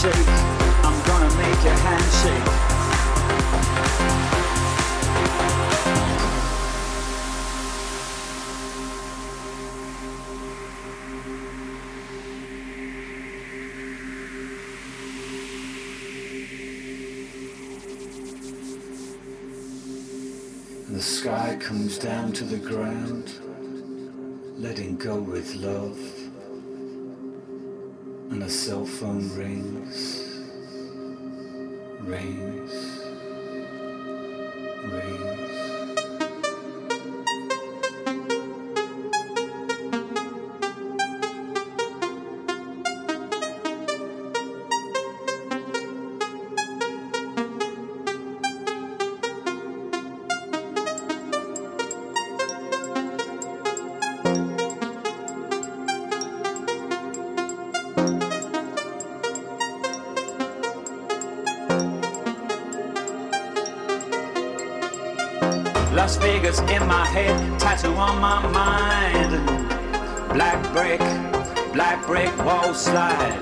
shake, I'm gonna make your hand shake. The sky comes down to the ground, letting go with love. Cell phone rings, rings, rings. Las Vegas in my head, tattoo on my mind. Black brick, black brick wall slide.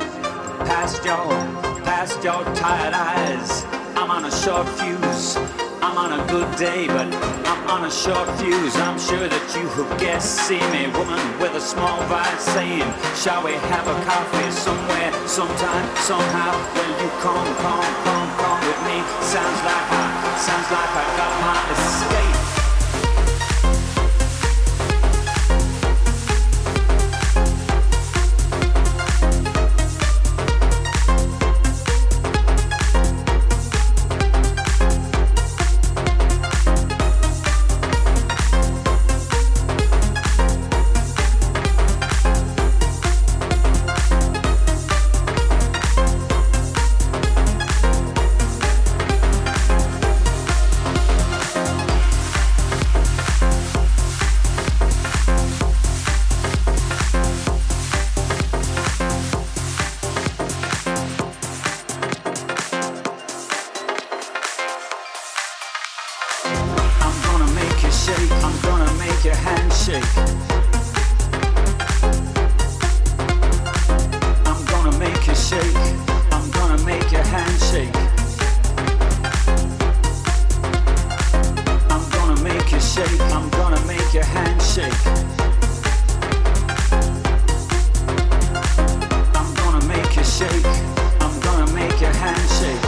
Past your, past your tired eyes. I'm on a short fuse. I'm on a good day, but I'm on a short fuse. I'm sure that you have guessed. See me, woman with a small vice, saying, Shall we have a coffee somewhere, sometime, somehow? Will you come, come, come, come with me? Sounds like I, sounds like I got my escape. with your handshake. I'm gonna make you shake. I'm gonna make your hands shake. I'm gonna make you shake. I'm gonna make your hands shake. I'm gonna make you shake. I'm gonna make your hands shake.